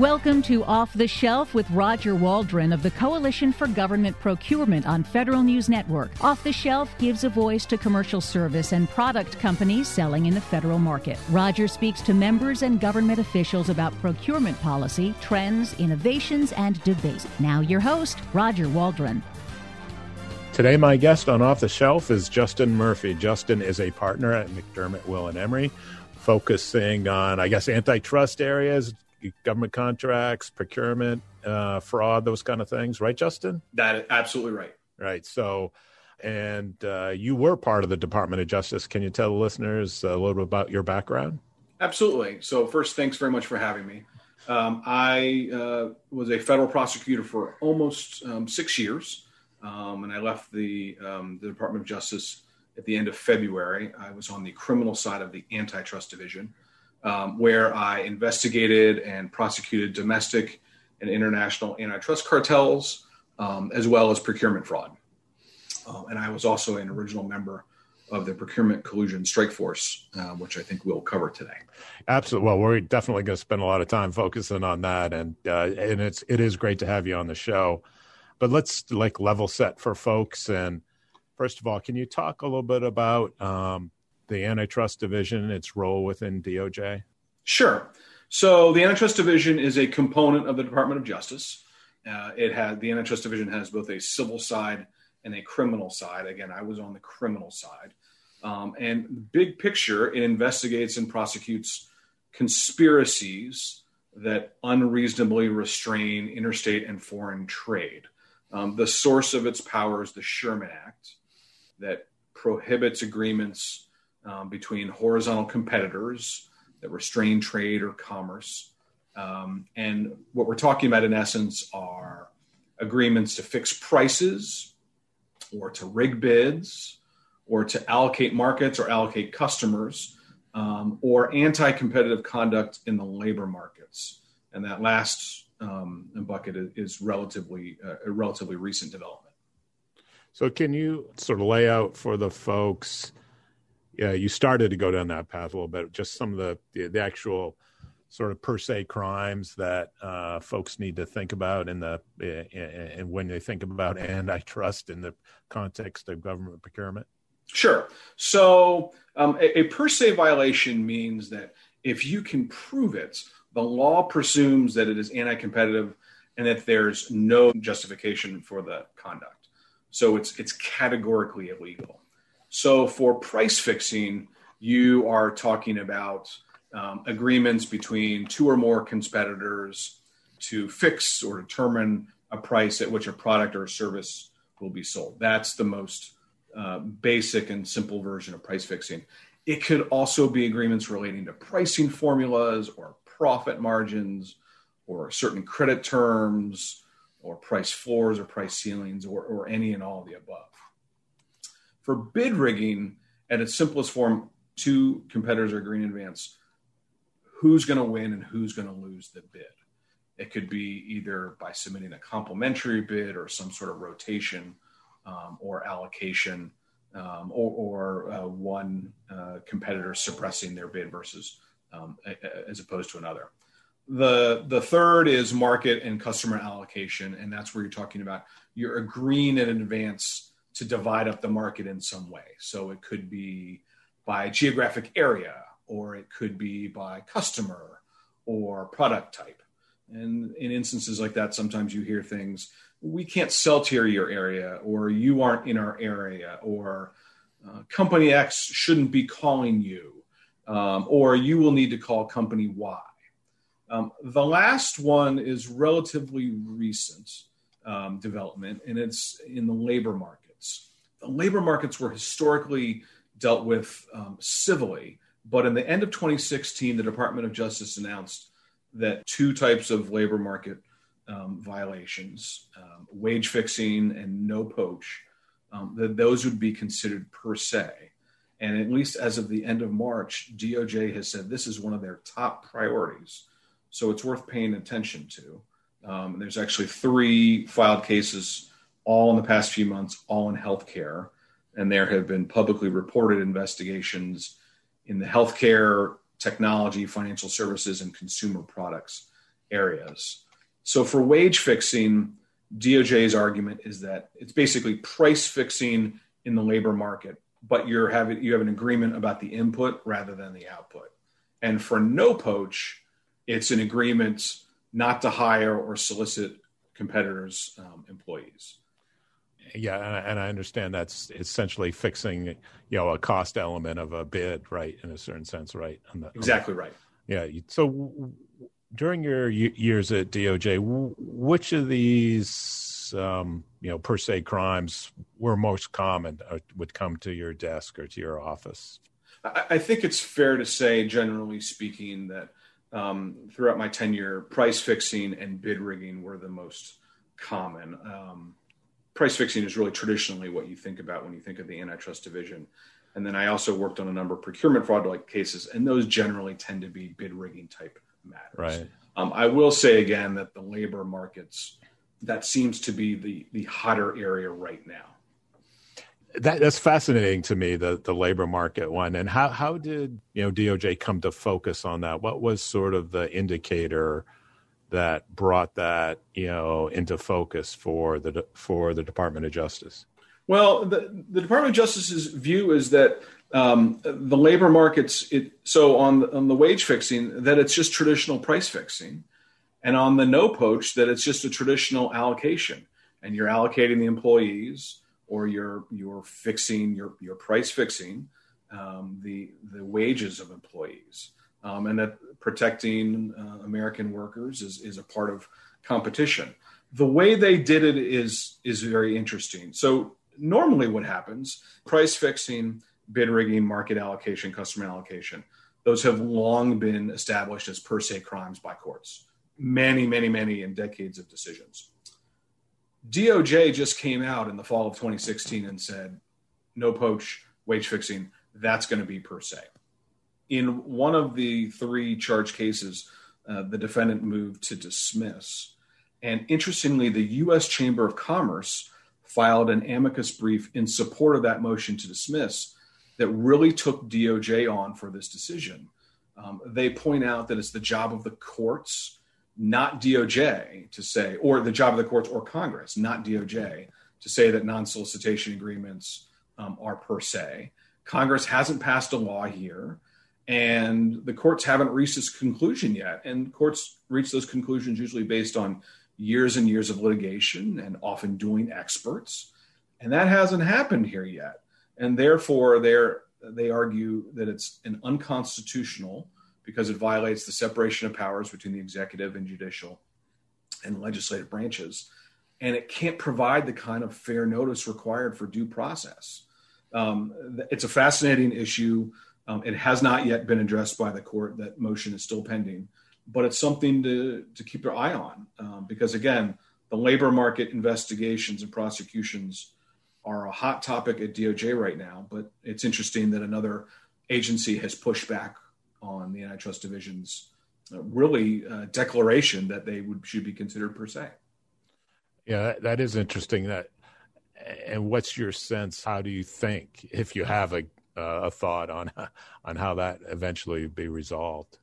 Welcome to Off the Shelf with Roger Waldron of the Coalition for Government Procurement on Federal News Network. Off the Shelf gives a voice to commercial service and product companies selling in the federal market. Roger speaks to members and government officials about procurement policy, trends, innovations, and debates. Now, your host, Roger Waldron. Today, my guest on Off the Shelf is Justin Murphy. Justin is a partner at McDermott, Will and Emery, focusing on, I guess, antitrust areas, government contracts, procurement, uh, fraud, those kind of things, right, Justin? That is absolutely right. Right. So, and uh, you were part of the Department of Justice. Can you tell the listeners a little bit about your background? Absolutely. So, first, thanks very much for having me. Um, I uh, was a federal prosecutor for almost um, six years, um, and I left the, um, the Department of Justice at the end of February. I was on the criminal side of the antitrust division um, where I investigated and prosecuted domestic and international antitrust cartels, um, as well as procurement fraud. Um, and I was also an original member of the Procurement Collusion Strike Force, uh, which I think we'll cover today. Absolutely. Well, we're definitely going to spend a lot of time focusing on that, and uh, and it's it is great to have you on the show. But let's like level set for folks. And first of all, can you talk a little bit about um, the antitrust division, its role within DOJ? Sure. So the antitrust division is a component of the Department of Justice. Uh, it had the antitrust division has both a civil side and a criminal side. Again, I was on the criminal side. Um, and big picture, it investigates and prosecutes conspiracies that unreasonably restrain interstate and foreign trade. Um, the source of its power is the Sherman Act that prohibits agreements um, between horizontal competitors that restrain trade or commerce. Um, and what we're talking about, in essence, are agreements to fix prices or to rig bids or to allocate markets or allocate customers um, or anti competitive conduct in the labor markets. And that last um, bucket is relatively uh, a relatively recent development. So, can you sort of lay out for the folks yeah, you started to go down that path a little bit. Just some of the the, the actual sort of per se crimes that uh, folks need to think about in the and when they think about antitrust in the context of government procurement. Sure. So um, a, a per se violation means that if you can prove it, the law presumes that it is anti-competitive and that there's no justification for the conduct. So it's it's categorically illegal. So for price fixing, you are talking about um, agreements between two or more competitors to fix or determine a price at which a product or a service will be sold. That's the most uh, basic and simple version of price fixing. It could also be agreements relating to pricing formulas or profit margins or certain credit terms or price floors or price ceilings or, or any and all of the above. For bid rigging, at its simplest form, two competitors are agreeing in advance who's going to win and who's going to lose the bid. It could be either by submitting a complementary bid or some sort of rotation um, or allocation, um, or, or uh, one uh, competitor suppressing their bid versus um, as opposed to another. The the third is market and customer allocation, and that's where you're talking about you're agreeing in advance to divide up the market in some way. So it could be by geographic area, or it could be by customer or product type. And in instances like that, sometimes you hear things, we can't sell to your area, or you aren't in our area, or uh, company X shouldn't be calling you, um, or you will need to call company Y. Um, the last one is relatively recent um, development, and it's in the labor market the labor markets were historically dealt with um, civilly, but in the end of 2016, the Department of Justice announced that two types of labor market um, violations, um, wage fixing and no poach, um, that those would be considered per se. And at least as of the end of March, DOJ has said this is one of their top priorities. So it's worth paying attention to. Um, there's actually three filed cases, all in the past few months, all in healthcare, and there have been publicly reported investigations in the healthcare, technology, financial services, and consumer products areas. So for wage fixing, DOJ's argument is that it's basically price fixing in the labor market, but you're having you have an agreement about the input rather than the output. And for no poach, it's an agreement not to hire or solicit competitors' um, employees. Yeah, and I, and I, understand that's essentially fixing, you know, a cost element of a bid, right? In a certain sense, right? The, exactly right. Yeah. So during your years at DOJ, which of these, um, you know, per se crimes were most common or uh, would come to your desk or to your office? I think it's fair to say, generally speaking, that um, throughout my tenure, price fixing and bid rigging were the most common. Um, price fixing is really traditionally what you think about when you think of the antitrust division. And then I also worked on a number of procurement fraud like cases, and those generally tend to be bid rigging type matters. Right. Um, I will say again that the labor markets that seems to be the the hotter area right now. That, that's fascinating to me the the labor market one and how how did you know DOJ come to focus on that? What was sort of the indicator that brought that you know into focus for the for the Department of Justice? Well, the, the Department of Justice's view is that um, the labor markets. It, so on the, on the wage fixing, that it's just traditional price fixing, and on the no poach, that it's just a traditional allocation, and you're allocating the employees, or you're you're fixing your your price fixing um, the the wages of employees, um, and that protecting uh, American workers is is a part of competition. The way they did it is is very interesting. So normally, what happens price fixing bid rigging, market allocation, customer allocation. Those have long been established as per se crimes by courts. Many, many, many, and decades of decisions. DOJ just came out in the fall of 2016 and said, no poach, wage fixing, that's going to be per se. In one of the three charge cases, uh, the defendant moved to dismiss. And interestingly, the U.S. Chamber of Commerce filed an amicus brief in support of that motion to dismiss that really took DOJ on for this decision. Um, they point out that it's the job of the courts, not DOJ, to say, or the job of the courts or Congress, not DOJ, to say that non solicitation agreements um, are per se. Congress hasn't passed a law here, and the courts haven't reached this conclusion yet. And courts reach those conclusions usually based on years and years of litigation and often doing experts. And that hasn't happened here yet and therefore they argue that it's an unconstitutional because it violates the separation of powers between the executive and judicial and legislative branches and it can't provide the kind of fair notice required for due process um, it's a fascinating issue um, it has not yet been addressed by the court that motion is still pending but it's something to, to keep your eye on um, because again the labor market investigations and prosecutions are a hot topic at DOJ right now, but it's interesting that another agency has pushed back on the antitrust division's uh, really uh, declaration that they would should be considered per se. Yeah, that, that is interesting. That and what's your sense? How do you think, if you have a uh, a thought on on how that eventually be resolved?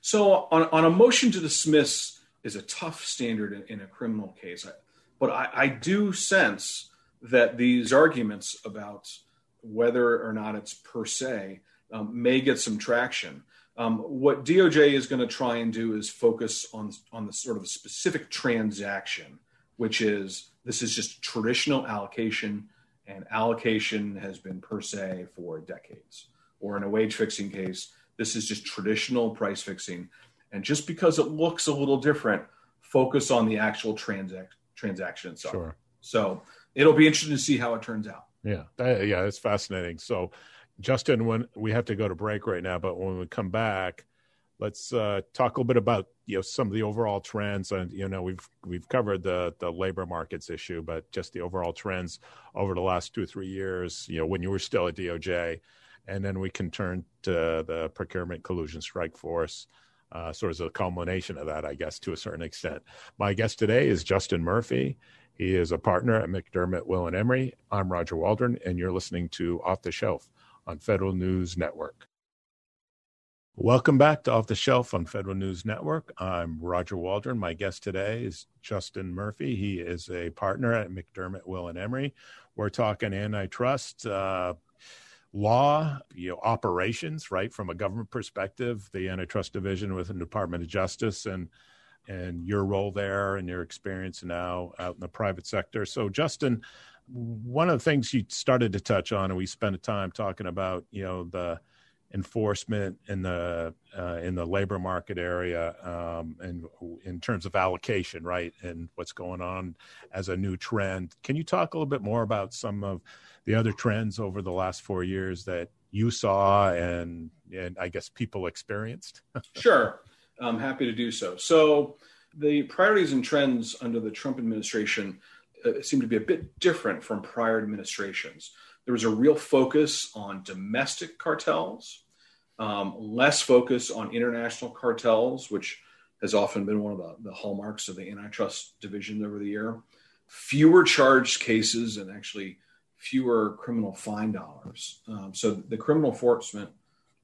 So, on on a motion to dismiss is a tough standard in, in a criminal case, but I, I do sense that these arguments about whether or not it's per se um, may get some traction. Um, what DOJ is going to try and do is focus on on the sort of specific transaction, which is this is just traditional allocation, and allocation has been per se for decades. Or in a wage fixing case, this is just traditional price fixing, and just because it looks a little different, focus on the actual transact transaction itself. Sure. So it'll be interesting to see how it turns out. Yeah, that, yeah, it's fascinating. So, Justin, when we have to go to break right now, but when we come back, let's uh, talk a little bit about you know some of the overall trends. And you know, we've we've covered the the labor markets issue, but just the overall trends over the last two or three years. You know, when you were still at DOJ, and then we can turn to the procurement collusion strike force uh, sort of a culmination of that, I guess, to a certain extent. My guest today is Justin Murphy. He is a partner at McDermott, Will and Emery. I'm Roger Waldron, and you're listening to Off the Shelf on Federal News Network. Welcome back to Off the Shelf on Federal News Network. I'm Roger Waldron. My guest today is Justin Murphy. He is a partner at McDermott, Will and Emery. We're talking antitrust, uh, law, you know, operations, right, from a government perspective, the antitrust division within the Department of Justice and and your role there and your experience now out in the private sector. So, Justin, one of the things you started to touch on, and we spent a time talking about, you know, the enforcement in the uh, in the labor market area um, and in terms of allocation, right, and what's going on as a new trend. Can you talk a little bit more about some of the other trends over the last four years that you saw and and I guess people experienced? sure, I'm happy to do so. So the priorities and trends under the Trump administration uh, seem to be a bit different from prior administrations. There was a real focus on domestic cartels, um, less focus on international cartels, which has often been one of the, the hallmarks of the antitrust division over the year. Fewer charged cases and actually fewer criminal fine dollars. Um, so the criminal enforcement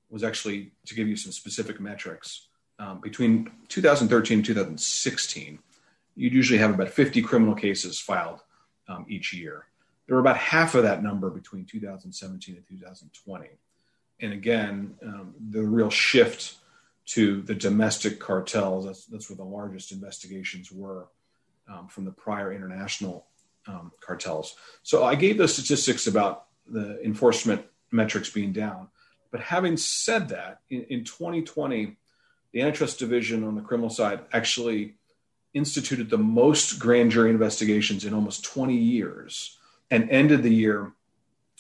was actually, to give you some specific metrics, um, between 2013 and 2016, you'd usually have about 50 criminal cases filed um, each year. There were about half of that number between 2017 and 2020. And again, um, the real shift to the domestic cartels, that's, that's where the largest investigations were um, from the prior international um, cartels. So I gave those statistics about the enforcement metrics being down. But having said that, in, in 2020, the antitrust division on the criminal side actually instituted the most grand jury investigations in almost 20 years and ended the year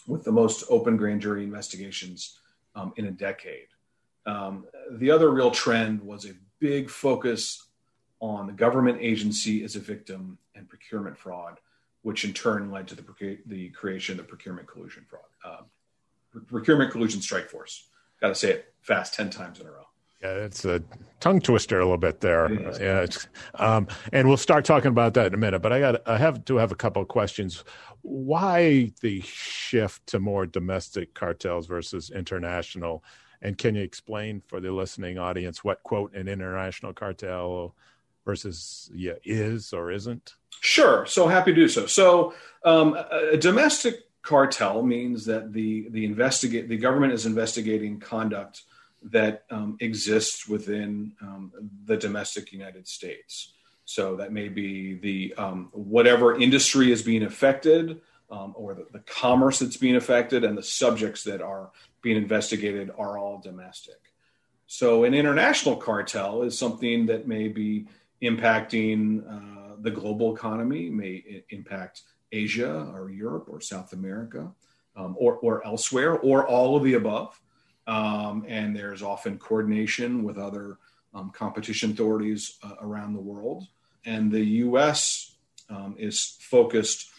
with the most open grand jury investigations um, in a decade. Um, the other real trend was a big focus on the government agency as a victim and procurement fraud which in turn led to the, the creation of the procurement collusion fraud, uh, procurement collusion strike force. Got to say it fast 10 times in a row. Yeah, it's a tongue twister a little bit there. Yeah, um, and we'll start talking about that in a minute. But I got, I have to have a couple of questions. Why the shift to more domestic cartels versus international? And can you explain for the listening audience what quote an international cartel versus yeah is or isn't? Sure. So happy to do so. So um, a domestic cartel means that the the investigate the government is investigating conduct that um, exists within um, the domestic United States. So that may be the um, whatever industry is being affected, um, or the, the, commerce that's being affected, and the subjects that are being investigated are all domestic. So an international cartel is something that may be impacting uh, the global economy, may impact Asia or Europe or South America um, or, or elsewhere, or all of the above. Um, and there's often coordination with other um, competition authorities uh, around the world. And the US um, is focused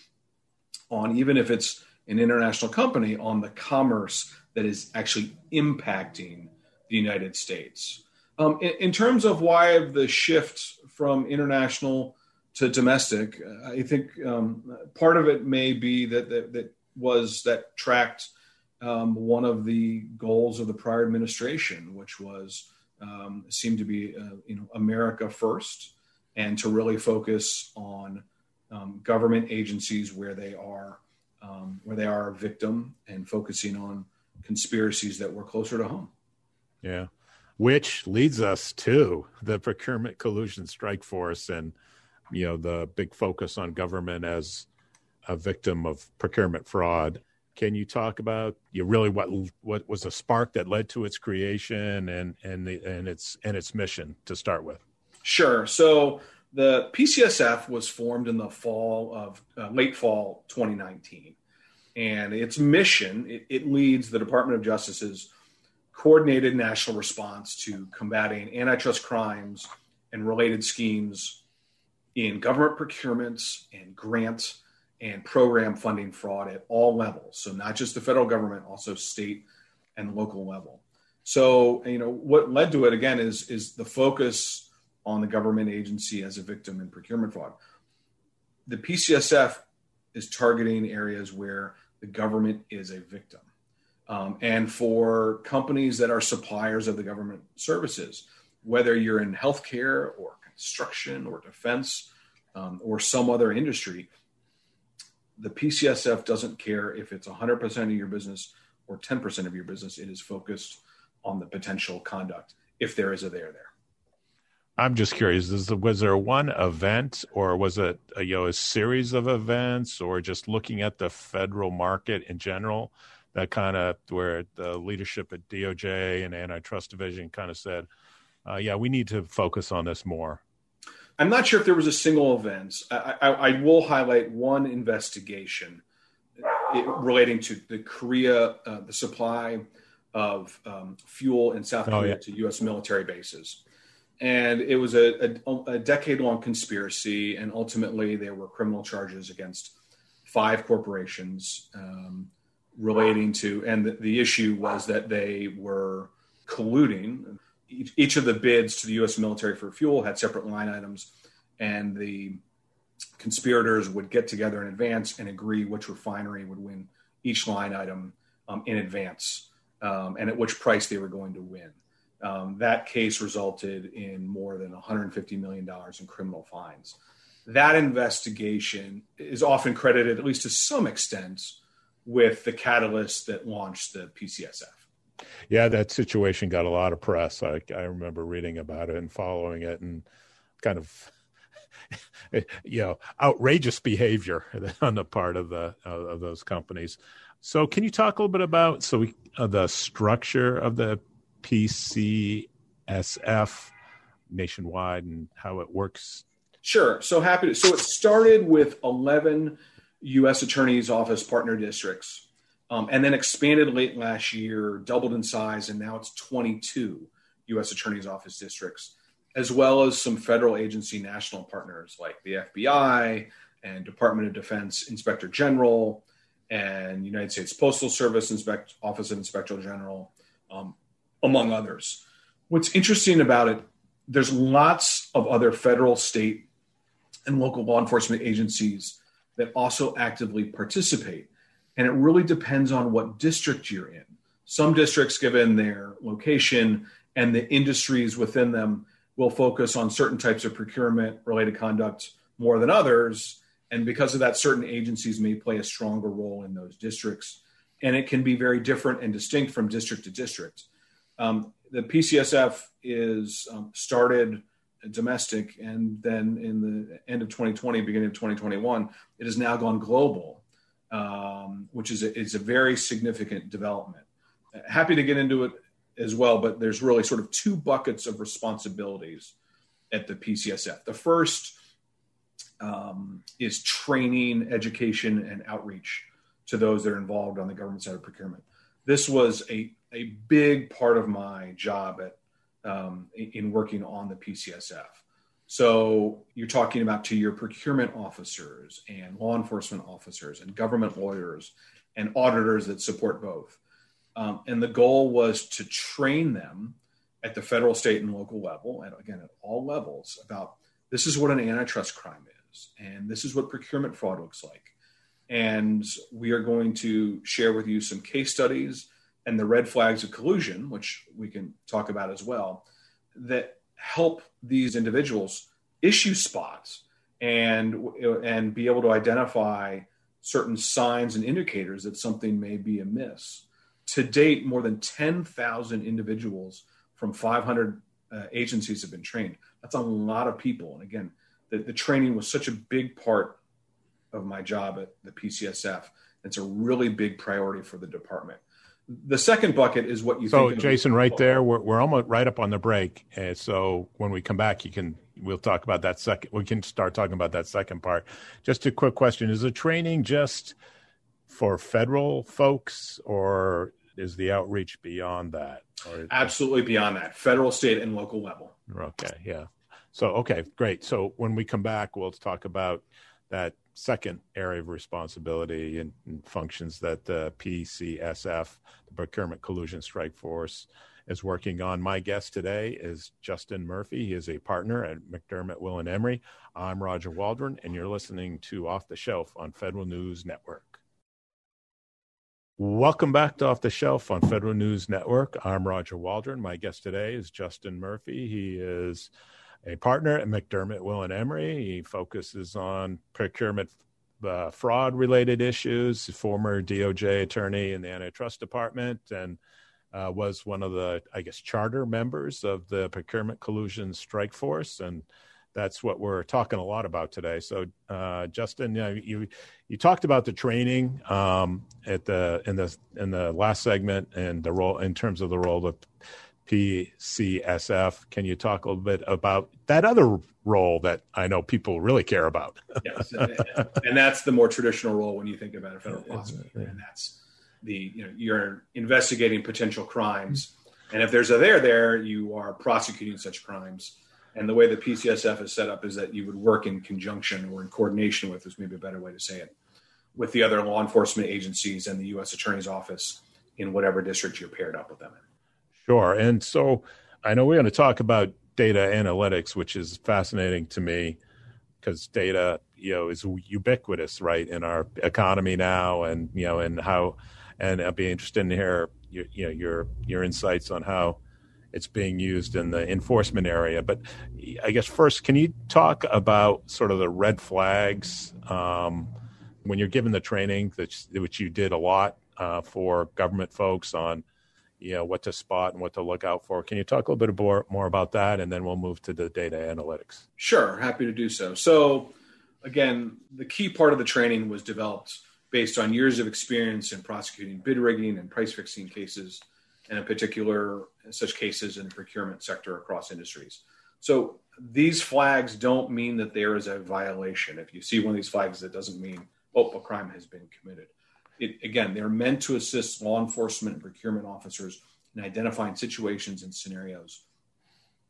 on, even if it's an international company, on the commerce that is actually impacting the United States. Um, in, in, terms of why the shift from international to domestic, uh, I think um, part of it may be that, that, that was that tracked um, one of the goals of the prior administration, which was um, seemed to be uh, you know America first, and to really focus on um, government agencies where they are um, where they are a victim and focusing on conspiracies that were closer to home. Yeah which leads us to the procurement collusion strike force and you know the big focus on government as a victim of procurement fraud can you talk about you really what what was a spark that led to its creation and and the and its and its mission to start with? Sure. So the pcsf was formed in the fall of uh, late fall 2019 and its mission it, it leads the department of justice's coordinated national response to combating antitrust crimes and related schemes in government procurements and grant and program funding fraud at all levels. So, not just the federal government, also state and local level. So, you know, what led to it again is is the focus on the government agency as a victim in procurement fraud. The PCSF is targeting areas where the government is a victim. Um, and for companies that are suppliers of the government services, whether you're in healthcare or construction or defense um, or some other industry, the PCSF doesn't care if it's 100% of your business or 10% of your business. It is focused on the potential conduct if there is a there there. I'm just curious. Is, was there one event, or was it a, you know a series of events, or just looking at the federal market in general? That kind of where the leadership at DOJ and antitrust division kind of said, uh, "Yeah, we need to focus on this more." I'm not sure if there was a single event. I, I, I will highlight one investigation relating to the Korea, uh, the supply of um, fuel in South Korea oh, yeah. to U.S. military bases. And it was a, a, a decade long conspiracy, and ultimately there were criminal charges against five corporations um, relating to, and the, the, issue was that they were colluding. Each, of the bids to the U.S. military for fuel had separate line items, and the conspirators would get together in advance and agree which refinery would win each line item um, in advance um, and at which price they were going to win. Um, that case resulted in more than $150 million in criminal fines. That investigation is often credited, at least to some extent, with the catalyst that launched the PCSF. Yeah, that situation got a lot of press. I, I remember reading about it and following it and kind of you know outrageous behavior on the part of the of those companies. So, can you talk a little bit about so we, uh, the structure of the PCSF nationwide and how it works? Sure. So happy to. So it started with eleven U.S. Attorney's Office partner districts, um, and then expanded late last year, doubled in size, and now it's twenty-two U.S. Attorney's Office districts as well as some federal agency national partners like the FBI and Department of Defense Inspector General and United States Postal Service Inspect- Office of Inspector General, um, among others. What's interesting about it, there's lots of other federal, state, and local law enforcement agencies that also actively participate. And it really depends on what district you're in. Some districts, given their location and the industries within them, will focus on certain types of procurement related conduct more than others. And because of that, certain agencies may play a stronger role in those districts. And it can be very different and distinct from district to district. Um, the PCSF is um, started domestic, and then in the end of 2020, beginning of 2021, it has now gone global, um, which is a, is a very significant development. Happy to get into it as well, but there's really sort of two buckets of responsibilities at the PCSF. The first um, is training, education, and outreach to those that are involved on the government side of procurement. This was a, a big part of my job at um, in working on the PCSF. So you're talking about to your procurement officers and law enforcement officers and government lawyers and auditors that support both. Um, and the goal was to train them at the federal, state, and local level, and again, at all levels, about this is what an antitrust crime is, and this is what procurement fraud looks like. And we are going to share with you some case studies and the red flags of collusion, which we can talk about as well, that help these individuals issue spots and and be able to identify certain signs and indicators that something may be amiss to date, more than 10,000 individuals from 500 uh, agencies have been trained. That's a lot of people. And again, the, the training was such a big part of my job at the PCSF. It's a really big priority for the department. The second bucket is what you. Think. So, Jason, right there, we're we're almost right up on the break. And so, when we come back, you can we'll talk about that second. We can start talking about that second part. Just a quick question: Is the training just for federal folks, or is the outreach beyond that? Absolutely beyond that, federal, state, and local level. Okay, yeah. So okay, great. So when we come back, we'll talk about that second area of responsibility and, functions that the PCSF, the Procurement Collusion Strike Force, is working on. My guest today is Justin Murphy. He is a partner at McDermott Will and Emery. I'm Roger Waldron, and you're listening to Off the Shelf on Federal News Network. Welcome back to Off the Shelf on Federal News Network. I'm Roger Waldron. My guest today is Justin Murphy. He is a partner at McDermott Will and Emery. He focuses on procurement uh, fraud related issues, former DOJ attorney in the antitrust department, and uh, was one of the, I guess, charter members of the procurement collusion strike force. And that's what we're talking a lot about today. So, uh, Justin, you, know, you, you talked about the training um, at the in the in the last segment and the role in terms of the role of PCSF. Can you talk a little bit about that other role that I know people really care about? yes, and that's the more traditional role when you think about a federal prosecutor, and that's the you know you're investigating potential crimes, and if there's a there there, you are prosecuting such crimes. And the way the PCSF is set up is that you would work in conjunction or in coordination with, is maybe a better way to say it, with the other law enforcement agencies and the U.S. Attorney's Office in whatever district you're paired up with them in. Sure. And so I know we're going to talk about data analytics, which is fascinating to me because data, you know, is ubiquitous, right, in our economy now, and you know, and how, and I'd be interested in hear your, you know, your your insights on how it's being used in the enforcement area. But I guess first, can you talk about sort of the red flags um, when you're given the training, that which you did a lot uh, for government folks on you know what to spot and what to look out for. Can you talk a little bit more, more about that, and then we'll move to the data analytics. Sure, happy to do so. So, again, the key part of the training was developed based on years of experience in prosecuting bid rigging and price fixing cases, and in particular, such cases in the procurement sector across industries. So, these flags don't mean that there is a violation. If you see one of these flags, that doesn't mean oh, a crime has been committed it, again, they're meant to assist law enforcement and procurement officers in identifying situations and scenarios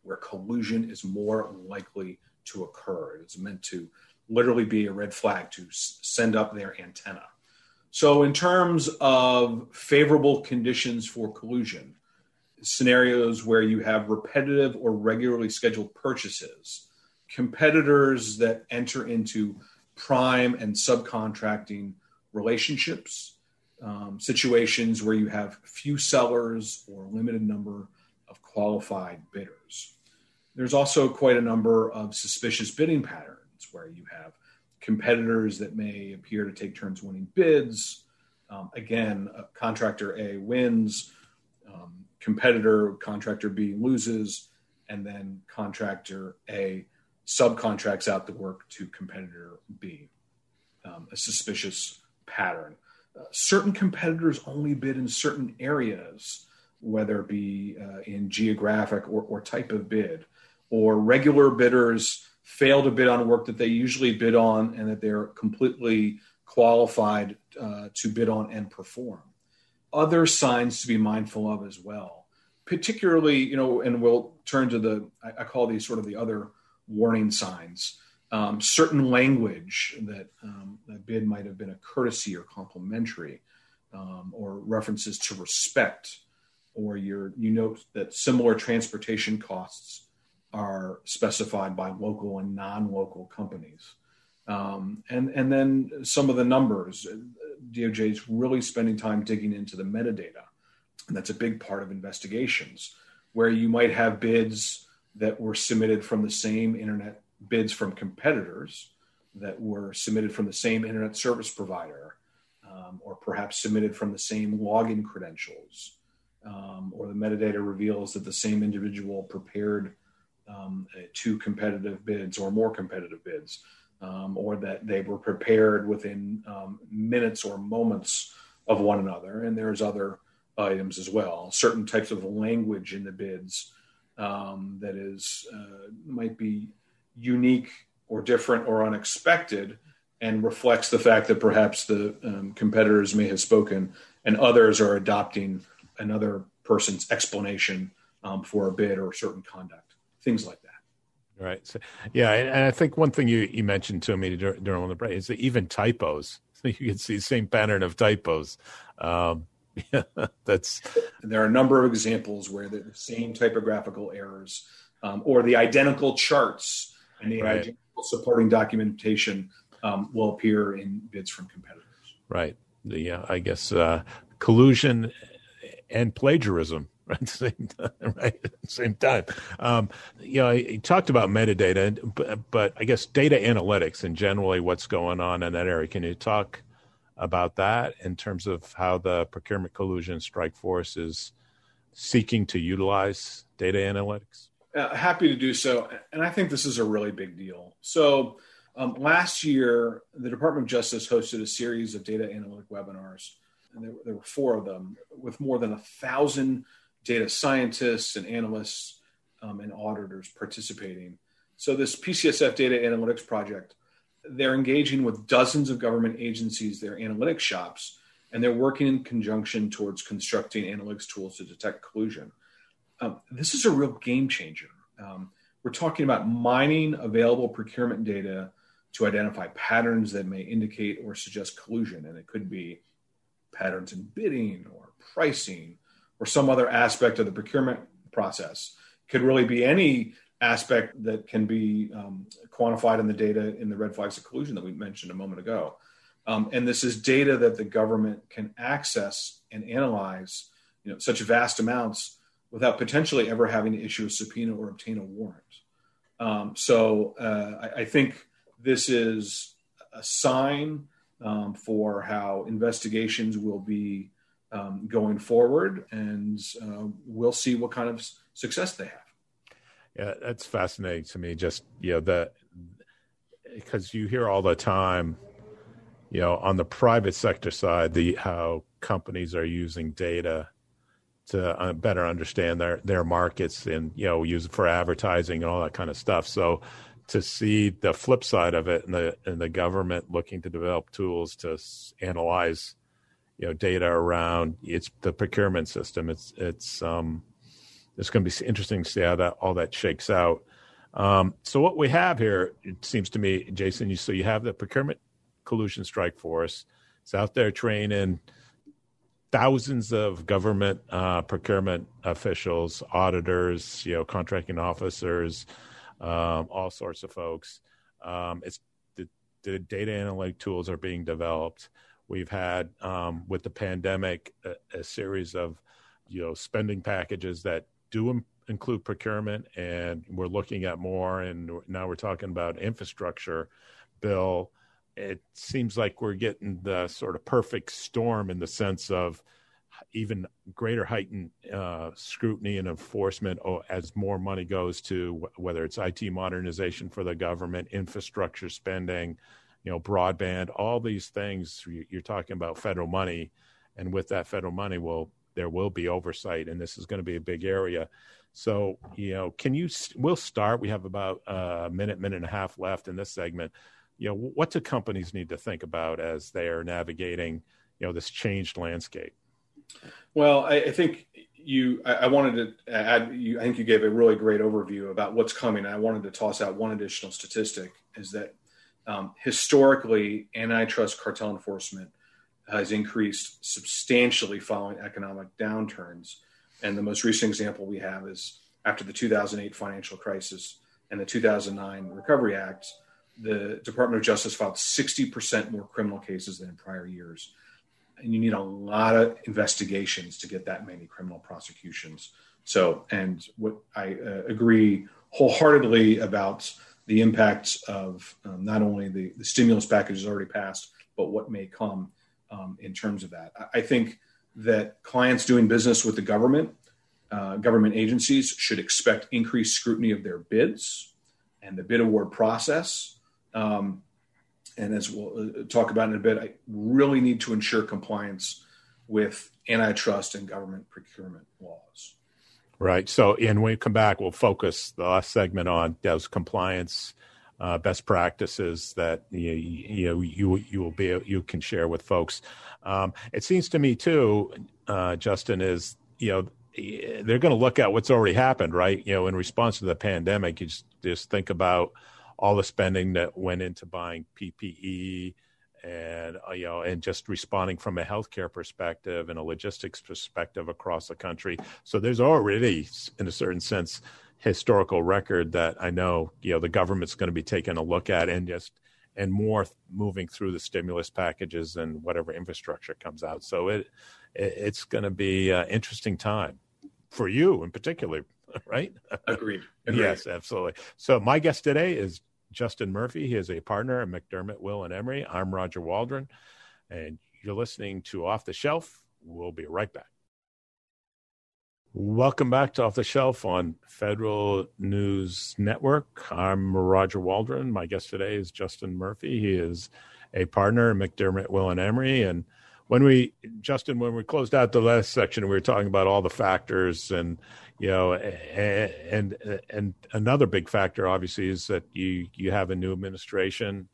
where collusion is more likely to occur. It's meant to literally be a red flag to send up their antenna. So, in terms of favorable conditions for collusion, scenarios where you have repetitive or regularly scheduled purchases, competitors that enter into prime and subcontracting relationships, um, situations where you have few sellers or a limited number of qualified bidders. There's also quite a number of suspicious bidding patterns where you have competitors that may appear to take turns winning bids. Um, again, contractor A wins, um, competitor contractor B loses, and then contractor A subcontracts out the work to competitor B. Um, a suspicious pattern. Uh, certain competitors only bid in certain areas, whether it be uh, in geographic or, or type of bid, or regular bidders fail to bid on work that they usually bid on and that they're completely qualified uh, to bid on and perform. Other signs to be mindful of as well, particularly, you know, and we'll turn to the, I, I call these sort of the other warning signs um, certain language that um, that bid might have been a courtesy or complimentary, um, or references to respect, or your you note that similar transportation costs are specified by local and non-local companies, um, and and then some of the numbers. DOJ is really spending time digging into the metadata, and that's a big part of investigations, where you might have bids that were submitted from the same internet bids from competitors that were submitted from the same internet service provider um, or perhaps submitted from the same login credentials um, or the metadata reveals that the same individual prepared um, two competitive bids or more competitive bids um, or that they were prepared within um, minutes or moments of one another. And there's other items as well. Certain types of language in the bids um, that is uh, might be unique or different or unexpected and reflects the fact that perhaps the um, competitors may have spoken and others are adopting another person's explanation um, for a bid or certain conduct, things like that. Right. So, yeah, and I think one thing you, you mentioned to me during the break is that even typos, you can see the same pattern of typos. Um, that's there are a number of examples where the same typographical errors um, or the identical charts and the right. supporting documentation um, will appear in bids from competitors. Right. The uh, I guess uh, collusion and plagiarism at the same time, right? At the same time. Um, you know, you talked about metadata, but, but I guess data analytics and generally what's going on in that area. Can you talk about that in terms of how the procurement collusion strike force is seeking to utilize data analytics? Uh, happy to do so. And I think this is a really big deal. So, um, last year, the Department of Justice hosted a series of data analytic webinars, and there, there were four of them with more than a thousand data scientists and analysts um, and auditors participating. So, this PCSF data analytics project, they're engaging with dozens of government agencies, their analytics shops, and they're working in conjunction towards constructing analytics tools to detect collusion. Um, this is a real game changer. Um, we're talking about mining available procurement data to identify patterns that may indicate or suggest collusion. And it could be patterns in bidding or pricing or some other aspect of the procurement process. It could really be any aspect that can be um, quantified in the data in the red flags of collusion that we mentioned a moment ago. Um, and this is data that the government can access and analyze, you know, such vast amounts without potentially ever having to issue a subpoena or obtain a warrant. Um, so uh, I, I, think this is a sign um, for how investigations will be um, going forward, and uh, we'll see what kind of success they have. Yeah, that's fascinating to me. Just you know the because you hear all the time, you know, on the private sector side, the how companies are using data to uh, better understand their their markets and you know use it for advertising and all that kind of stuff. So to see the flip side of it and the and the government looking to develop tools to analyze you know data around it's the procurement system. It's it's um it's going to be interesting to see how that all that shakes out. Um, so what we have here it seems to me jason you so you have the procurement collusion strike force. It's out there training thousands of government uh, procurement officials auditors you know contracting officers um, all sorts of folks. Um, it's the, the, data analytic tools are being developed. We've had um, with the pandemic a, a, series of you know spending packages that do Im- include procurement, and we're looking at more. And now we're talking about infrastructure bill. It seems like we're getting the sort of perfect storm in the sense of even greater heightened uh, scrutiny and enforcement as more money goes to whether it's IT modernization for the government, infrastructure spending, you know, broadband, all these things. You're talking about federal money, and with that federal money, will there will be oversight, and this is going to be a big area. So, you know, can you? We'll start. We have about a minute, minute and a half left in this segment. You know, what do companies need to think about as they are navigating, you know, this changed landscape? Well, I, I think you. I, I, wanted to add. You, I think you gave a really great overview about what's coming. I wanted to toss out one additional statistic: is that um, historically, antitrust cartel enforcement has increased substantially following economic downturns. And the most recent example we have is after the 2008 financial crisis and the 2009 Recovery Act, the Department of Justice filed 60% more criminal cases than in prior years and you need a lot of investigations to get that many criminal prosecutions. So, and what I uh, agree wholeheartedly about the impact of um, not only the, the stimulus is already passed, but what may come um, in terms of that. I, I, think that clients doing business with the government, uh, government agencies, should expect increased scrutiny of their bids and the bid award process. Um, and as we'll uh, talk about in a bit, I really need to ensure compliance with antitrust and government procurement laws. Right. So, and when we come back, we'll focus the last segment on those compliance uh, best practices that you, you you you will be you can share with folks. Um, it seems to me too, uh, Justin, is you know they're going to look at what's already happened, right? You know, in response to the pandemic, you just, just think about all the spending that went into buying PPE and uh, you know, and just responding from a healthcare perspective and a logistics perspective across the country. So there's already, in a certain sense, historical record that I know you know the government's going to be taking a look at and just and more moving through the stimulus packages and whatever infrastructure comes out. So it, it it's going to be an interesting time for you in particular, right? Agreed. Agreed. yes, absolutely. So my guest today is Justin Murphy. He is a partner at McDermott, Will and Emery. I'm Roger Waldron, and you're listening to Off the Shelf. We'll be right back. Welcome back to Off the Shelf on Federal News Network. I'm Roger Waldron. My guest today is Justin Murphy. He is a partner at McDermott, Will and Emery. And when we, Justin, when we closed out the last section, we were talking about all the factors and you know, and and another big factor obviously is that you you have a new administration,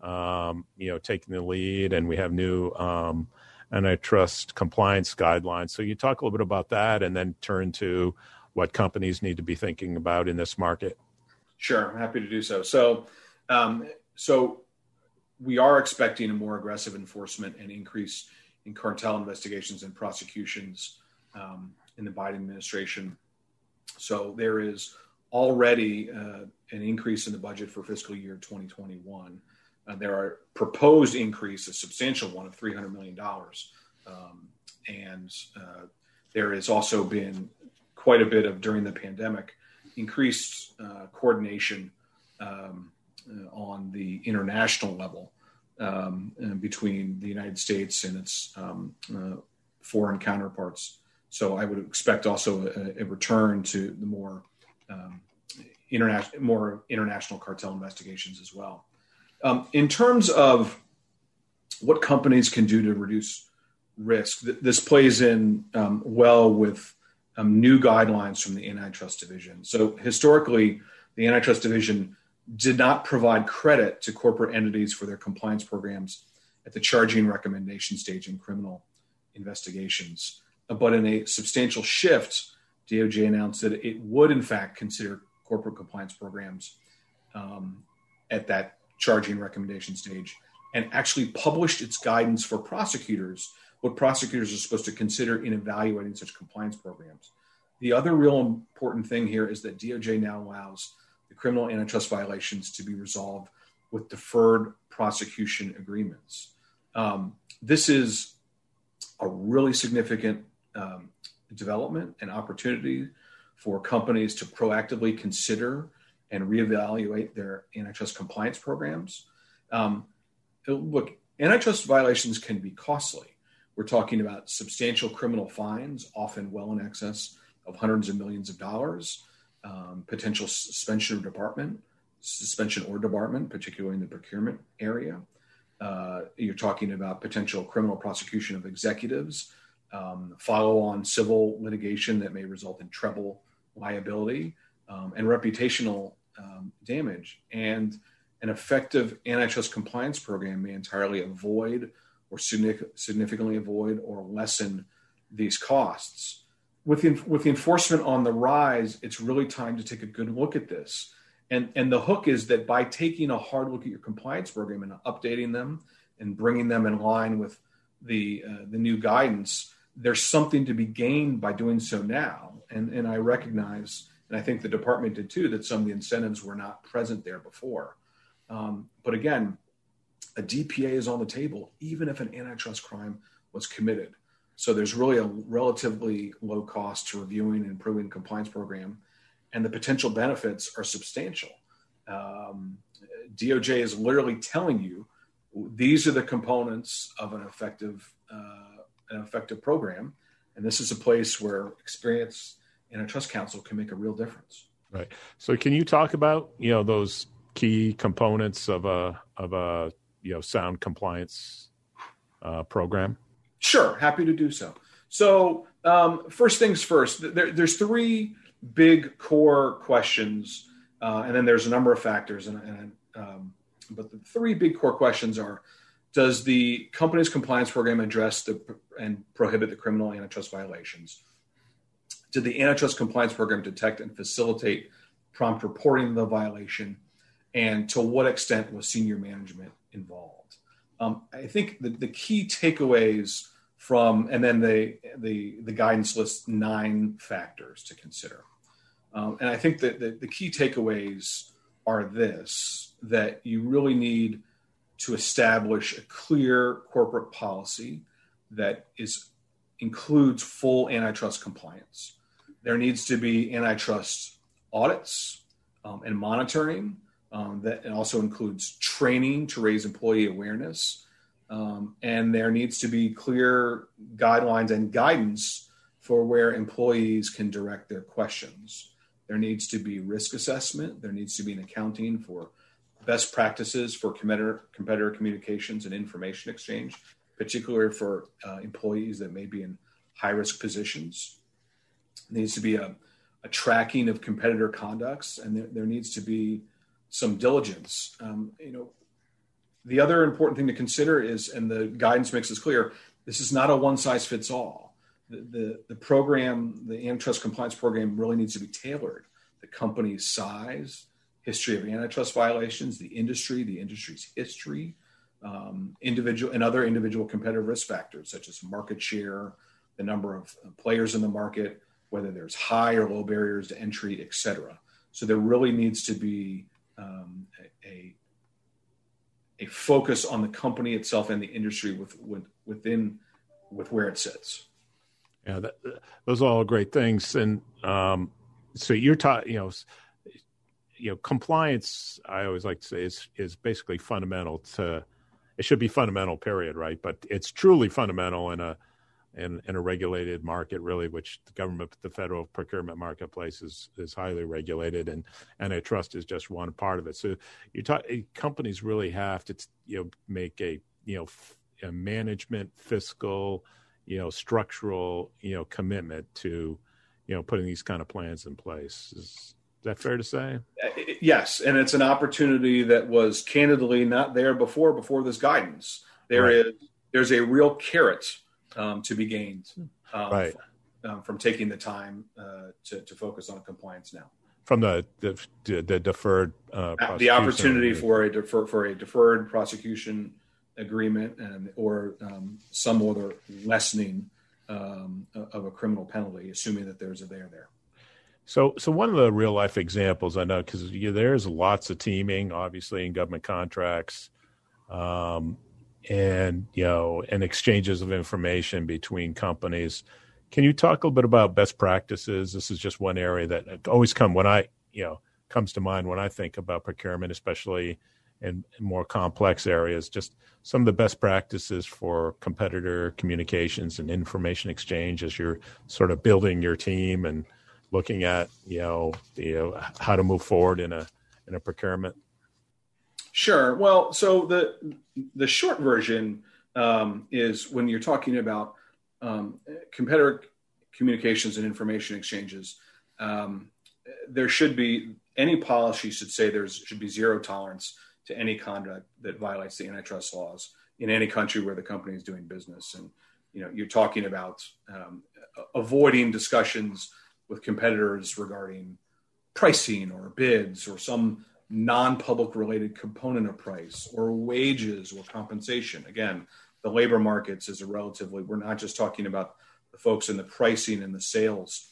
um, you know, taking the lead, and we have new um, antitrust compliance guidelines. So you talk a little bit about that, and then turn to what companies need to be thinking about in this market. Sure, I'm happy to do so. So, um, so we are expecting a more aggressive enforcement and increase in cartel investigations and prosecutions um, in the Biden administration. So there is already uh, an increase in the budget for fiscal year 2021. Uh, there are proposed increase, a substantial one of $300 million. Um, and uh, there has also been quite a bit of, during the pandemic, increased uh, coordination um, uh, on the international level um, between the United States and its um, uh, foreign counterparts. So I would expect also a, a return to the more um, international, more international cartel investigations as well. Um, in terms of what companies can do to reduce risk, th- this plays in um, well with um, new guidelines from the antitrust division. So historically, the antitrust division did not provide credit to corporate entities for their compliance programs at the charging recommendation stage in criminal investigations. But in a substantial shift, DOJ announced that it would, in fact, consider corporate compliance programs um, at that charging recommendation stage and actually published its guidance for prosecutors, what prosecutors are supposed to consider in evaluating such compliance programs. The other real important thing here is that DOJ now allows the criminal antitrust violations to be resolved with deferred prosecution agreements. Um, this is a really significant development and opportunity for companies to proactively consider and reevaluate their antitrust compliance programs. Um, look, antitrust violations can be costly. We're talking about substantial criminal fines, often well in excess of hundreds of millions of dollars, um, potential suspension or debarment, suspension or debarment, particularly in the procurement area. Uh, you're talking about potential criminal prosecution of executives um, follow on civil litigation that may result in treble liability um, and reputational um, damage. And an effective antitrust compliance program may entirely avoid or significantly avoid or lessen these costs. With the, with the enforcement on the rise, it's really time to take a good look at this. And, and the hook is that by taking a hard look at your compliance program and updating them and bringing them in line with the, uh, the new guidance, there's something to be gained by doing so now. And, and I recognize, and I think the department did too, that some of the incentives were not present there before. Um, but again, a DPA is on the table, even if an antitrust crime was committed. So there's really a relatively low cost to reviewing and improving compliance program, and the potential benefits are substantial. Um, DOJ is literally telling you these are the components of an effective uh, an effective program. And this is a place where experience in a trust counsel can make a real difference. Right. So, can you talk about you know those key components of a of a you know sound compliance uh, program? Sure, happy to do so. So, um, first things first. There, there's three big core questions, uh, and then there's a number of factors. And, and um, but the three big core questions are: does the company's compliance program address the, and prohibit the criminal antitrust violations? Did the antitrust compliance program detect and facilitate prompt reporting of the violation? And to what extent was senior management involved? um, I think the, the key takeaways from, and then the, the, the guidance lists nine factors to consider. Um, and I think that the, the key takeaways are this that you really need to establish a clear corporate policy that is includes full antitrust compliance. There needs to be antitrust audits um, and monitoring um, that also includes training to raise employee awareness. Um, and there needs to be clear guidelines and guidance for where employees can direct their questions. There needs to be risk assessment. There needs to be an accounting for best practices for competitor, competitor communications and information exchange, particularly for uh, employees that may be in high risk positions. There needs to be a, a tracking of competitor conducts, and there, there needs to be some diligence. Um, you know, the other important thing to consider is, and the guidance makes this clear, this is not a one size fits all. The, the, the program, the antitrust compliance program, really needs to be tailored. The company's size, history of antitrust violations, the industry, the industry's history, um, individual and other individual competitive risk factors such as market share, the number of players in the market, whether there's high or low barriers to entry, et cetera. So there really needs to be um, a, a focus on the company itself and the industry with, with within with where it sits. Yeah, that, those are all great things. And um, so you're taught, you know, you know, compliance. I always like to say is is basically fundamental to. It should be fundamental, period, right? But it's truly fundamental in a in, in a regulated market, really, which the government, the federal procurement marketplace is is highly regulated, and antitrust is just one part of it. So you talk eh, companies really have to you know make a you know a management, fiscal, you know structural you know commitment to you know putting these kind of plans in place. Is that fair to say? Uh, yes, and it's an opportunity that was candidly not there before before this guidance. There right. is there's a real carrot um, to be gained um, right. um, from taking the time uh, to, to focus on compliance now. From the the, the deferred uh, the opportunity for a defer, for a deferred prosecution agreement and or um, some other lessening um, of a criminal penalty, assuming that there's a there there. So, so one of the real life examples I know because there's lots of teaming, obviously, in government contracts. Um, and you know and exchanges of information between companies can you talk a little bit about best practices this is just one area that always come when i you know comes to mind when i think about procurement especially in, in more complex areas just some of the best practices for competitor communications and information exchange as you're sort of building your team and looking at you know, you know how to move forward in a in a procurement Sure. Well, so the the short version um, is when you're talking about um, competitor communications and information exchanges. Um, there should be any policy should say there should be zero tolerance to any conduct that violates the antitrust laws in any country where the company is doing business. And you know, you're talking about um, avoiding discussions with competitors regarding pricing or bids or some non-public related component of price or wages or compensation. Again, the labor markets is a relatively, we're not just talking about the folks in the pricing and the sales.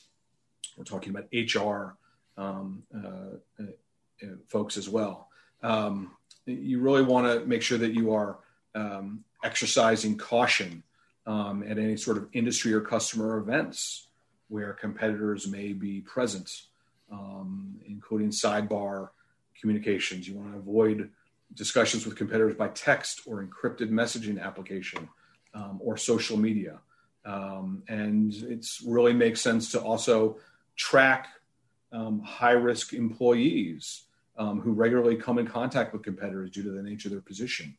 We're talking about HR um, uh, uh, folks as well. Um, you really want to make sure that you are um, exercising caution um, at any sort of industry or customer events where competitors may be present, um, including sidebar communications. You want to avoid discussions with competitors by text or encrypted messaging application um, or social media. Um, and it really makes sense to also track um, high risk employees um, who regularly come in contact with competitors due to the nature of their position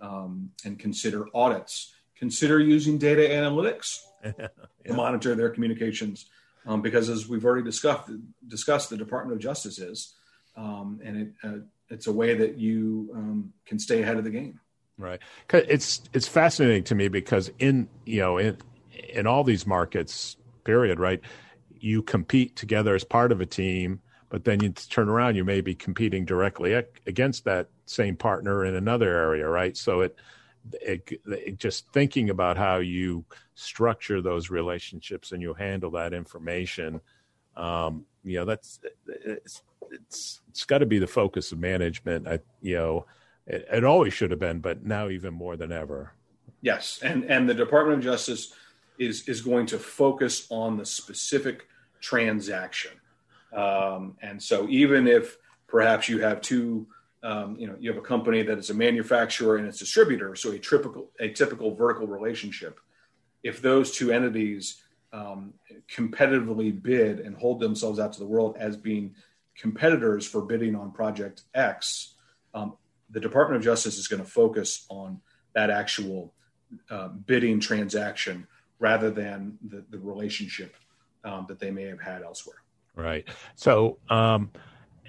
um, and consider audits. Consider using data analytics yeah. monitor their communications. Um, because as we've already discussed, discussed, the Department of Justice is um, and it, uh, it's a way that you um, can stay ahead of the game. Right. It's it's fascinating to me because in you know in in all these markets, period. Right. You compete together as part of a team, but then you turn around, you may be competing directly against that same partner in another area. Right. So it it, it, just thinking about how you structure those relationships and you handle that information, um, you know, that's it's it's, it's got to be the focus of management. I, you know, it, it always should have been, but now even more than ever. Yes, and and the Department of Justice is is going to focus on the specific transaction, um, and so even if perhaps you have two um, you know you have a company that is a manufacturer and its distributor so a typical a typical vertical relationship. If those two entities um, competitively bid and hold themselves out to the world as being competitors for bidding on project x um, the department of justice is going to focus on that actual uh, bidding transaction rather than the, the relationship um, that they may have had elsewhere. Right. So um,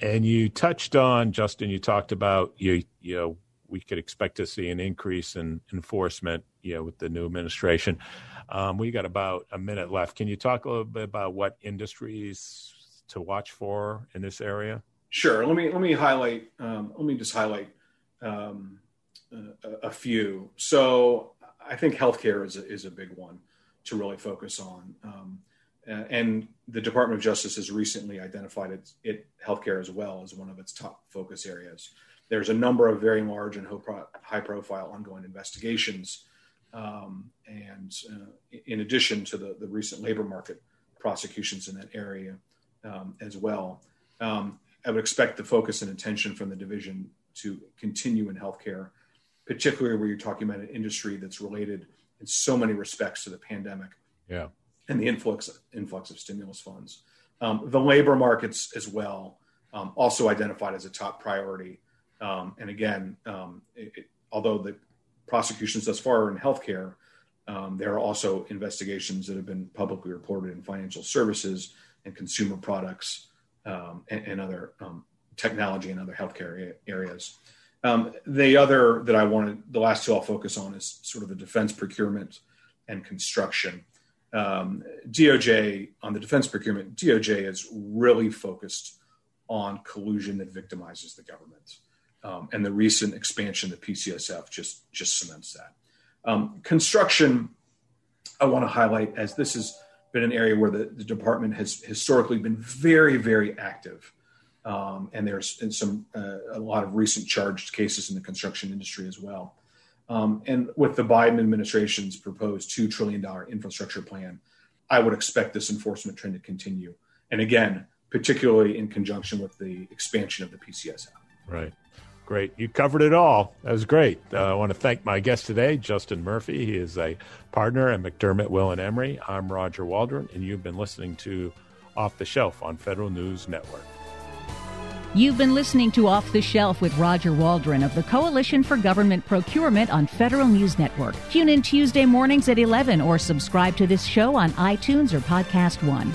and you touched on Justin. You talked about you. You know, we could expect to see an increase in enforcement. You know, with the new administration. Um, we got about a minute left. Can you talk a little bit about what industries to watch for in this area? Sure. Let me let me highlight. Um, let me just highlight um, a, a, few. So I think healthcare is a, is a big one to really focus on. Uh, and the Department of Justice has recently identified it, it, healthcare as well as one of its top focus areas. There's a number of very large and high profile ongoing investigations. Um, and uh, in addition to the, the recent labor market prosecutions in that area um, as well, um, I would expect the focus and attention from the division to continue in healthcare, particularly where you're talking about an industry that's related in so many respects to the pandemic. Yeah and the influx influx of stimulus funds. Um, the labor markets as well, um, also identified as a top priority. Um, and again, um, it, it, although the prosecutions thus far are in healthcare, um, there are also investigations that have been publicly reported in financial services and consumer products um, and, and, other technology and other healthcare areas. the other that I wanted, the last two I'll focus on is sort of the defense procurement and construction um, DOJ on the defense procurement, DOJ is really focused on collusion that victimizes the government, um, and the recent expansion of PCSF just just cements that. Um, construction, I want to highlight as this has been an area where the, the department has historically been very very active, um, and there's some uh, a lot of recent charged cases in the construction industry as well. Um, and with the Biden administration's proposed $2 trillion infrastructure plan, I would expect this enforcement trend to continue. And again, particularly in conjunction with the expansion of the PCS. Right. Great. You covered it all. That was great. Uh, I want to thank my guest today, Justin Murphy. He is a partner at McDermott, Will and Emery. I'm Roger Waldron, and you've been listening to Off the Shelf on Federal News Network. You've been listening to Off the Shelf with Roger Waldron of the Coalition for Government Procurement on Federal News Network. Tune in Tuesday mornings at 11 or subscribe to this show on iTunes or Podcast One.